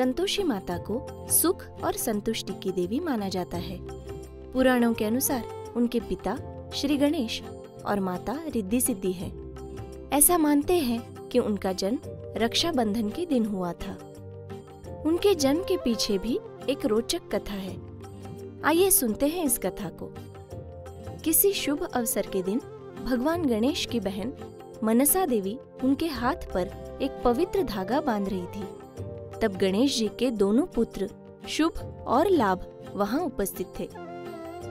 संतोषी माता को सुख और संतुष्टि की देवी माना जाता है। पुराणों के अनुसार उनके पिता श्री गणेश और माता रिद्धि सिद्धि है। ऐसा मानते हैं कि उनका जन्म रक्षाबंधन के दिन हुआ था। उनके जन्म के पीछे भी एक रोचक कथा है। आइए सुनते हैं इस कथा को। किसी शुभ अवसर के दिन भगवान गणेश की बहन मनसा देवी उनके हाथ पर एक पवित्र धागा बाँध रही थी। तब गणेश जी के दोनों पुत्र शुभ और लाभ वहाँ उपस्थित थे।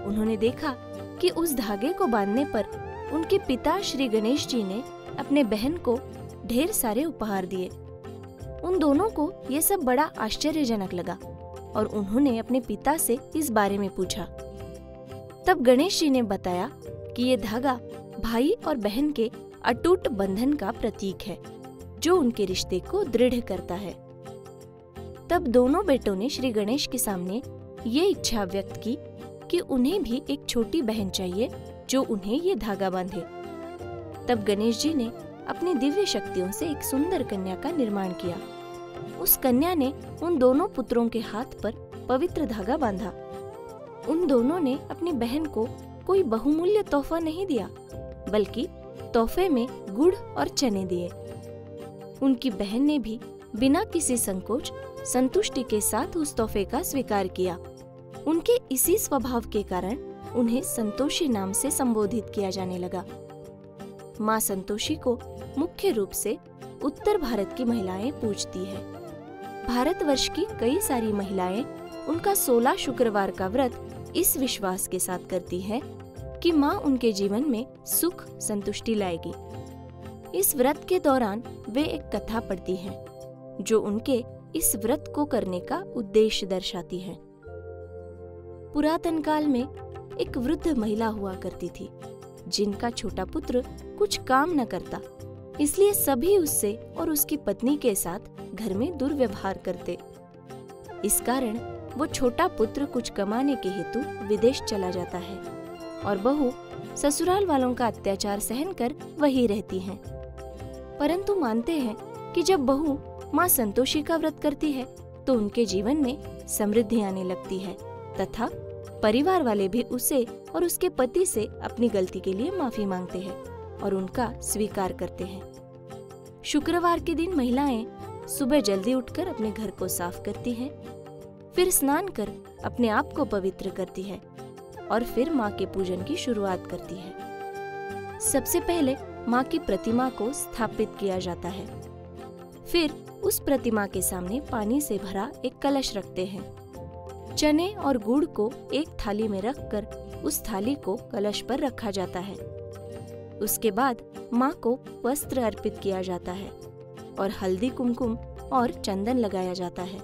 उन्होंने देखा कि उस धागे को बांधने पर उनके पिता श्री गणेश जी ने अपने बहन को ढेर सारे उपहार दिए। उन दोनों को ये सब बड़ा आश्चर्यजनक लगा और उन्होंने अपने पिता से इस बारे में पूछा। तब गणेश जी ने बताया कि ये धागा भाई और बहन के अटूट बंधन का प्रतीक है, जो उनके रिश्ते को दृढ़ करता है। तब दोनों बेटों ने श्री गणेश के सामने ये इच्छा व्यक्त की कि उन्हें भी एक छोटी बहन चाहिए जो उन्हें ये धागा बांधे। तब गणेश जी ने अपनी दिव्य शक्तियों से एक सुंदर कन्या का निर्माण किया। उस कन्या ने उन दोनों पुत्रों के हाथ पर पवित्र धागा बांधा। उन दोनों ने अपनी बहन को कोई बहुमूल्य तोहफा नहीं दिया, बल्कि तोहफे में गुड़ और चने दिए। उनकी बहन ने भी बिना किसी संकोच संतुष्टि के साथ उस तोहफे का स्वीकार किया। उनके इसी स्वभाव के कारण उन्हें संतोषी नाम से संबोधित किया जाने लगा। माँ संतोषी को मुख्य रूप से उत्तर भारत की महिलाएँ पूजती है। भारतवर्ष की कई सारी महिलाएँ उनका 16 शुक्रवार का व्रत इस विश्वास के साथ करती है कि माँ उनके जीवन में सुख संतुष्टि लाएगी। इस व्रत के दौरान वे एक कथा पढ़ती हैं, जो उनके इस व्रत को करने का उद्देश्य दर्शाती है पुरातन काल में एक वृद्ध महिला हुआ करती थी, जिनका छोटा पुत्र कुछ काम न करता, इसलिए सभी उससे और उसकी पत्नी के साथ घर में दुर्व्यवहार करते इस कारण वो छोटा पुत्र कुछ कमाने के हेतु विदेश चला जाता है और बहू ससुराल वालों का अत्याचार सहन कर वही रहती हैं। परंतु मानते हैं कि जब बहू माँ संतोषी का व्रत करती है तो उनके जीवन में समृद्धि आने लगती है। तथा परिवार वाले भी उसे और उसके पति से अपनी गलती के लिए माफ़ी मांगते हैं और उनका स्वीकार करते हैं। शुक्रवार के दिन महिलाएँ सुबह जल्दी उठकर अपने घर को साफ़ करती हैं, फिर स्नान कर अपने आप को पवित्र करती है और फिर माँ के पूजन की शुरुआत करती है। सबसे पहले माँ की प्रतिमा को स्थापित किया जाता है। फिर उस प्रतिमा के सामने पानी से भरा एक कलश रखते हैं। चने और गुड़ को एक थाली में रखकर उस थाली को कलश पर रखा जाता है। उसके बाद माँ को वस्त्र अर्पित किया जाता है और हल्दी कुमकुम और चंदन लगाया जाता है।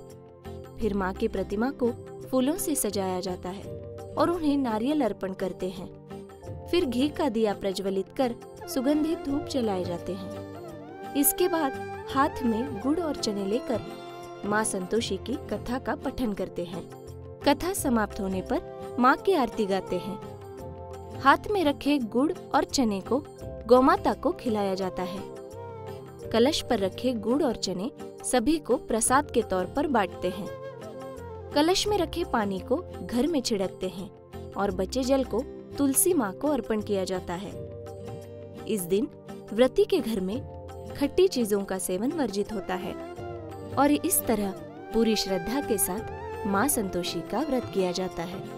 फिर माँ की प्रतिमा को फूलों से सजाया जाता है और उन्हें नारियल अर्पण करते हैं। फिर घी का दिया प्रज्वलित कर सुगंधित धूप जलाए जाते हैं। इसके बाद हाथ में गुड़ और चने लेकर माँ संतोषी की कथा का पठन करते हैं। कथा समाप्त होने पर माँ की आरती गाते हैं। हाथ में रखे गुड़ और चने को गौमाता को खिलाया जाता है। कलश पर रखे गुड़ और चने सभी को प्रसाद के तौर पर बांटते हैं। कलश में रखे पानी को घर में छिड़कते हैं और बचे जल को तुलसी माँ को अर्पण किया जाता है। इस दिन व्रती के घर में खट्टी चीज़ों का सेवन वर्जित होता है। और इस तरह पूरी श्रद्धा के साथ माँ संतोषी का व्रत किया जाता है।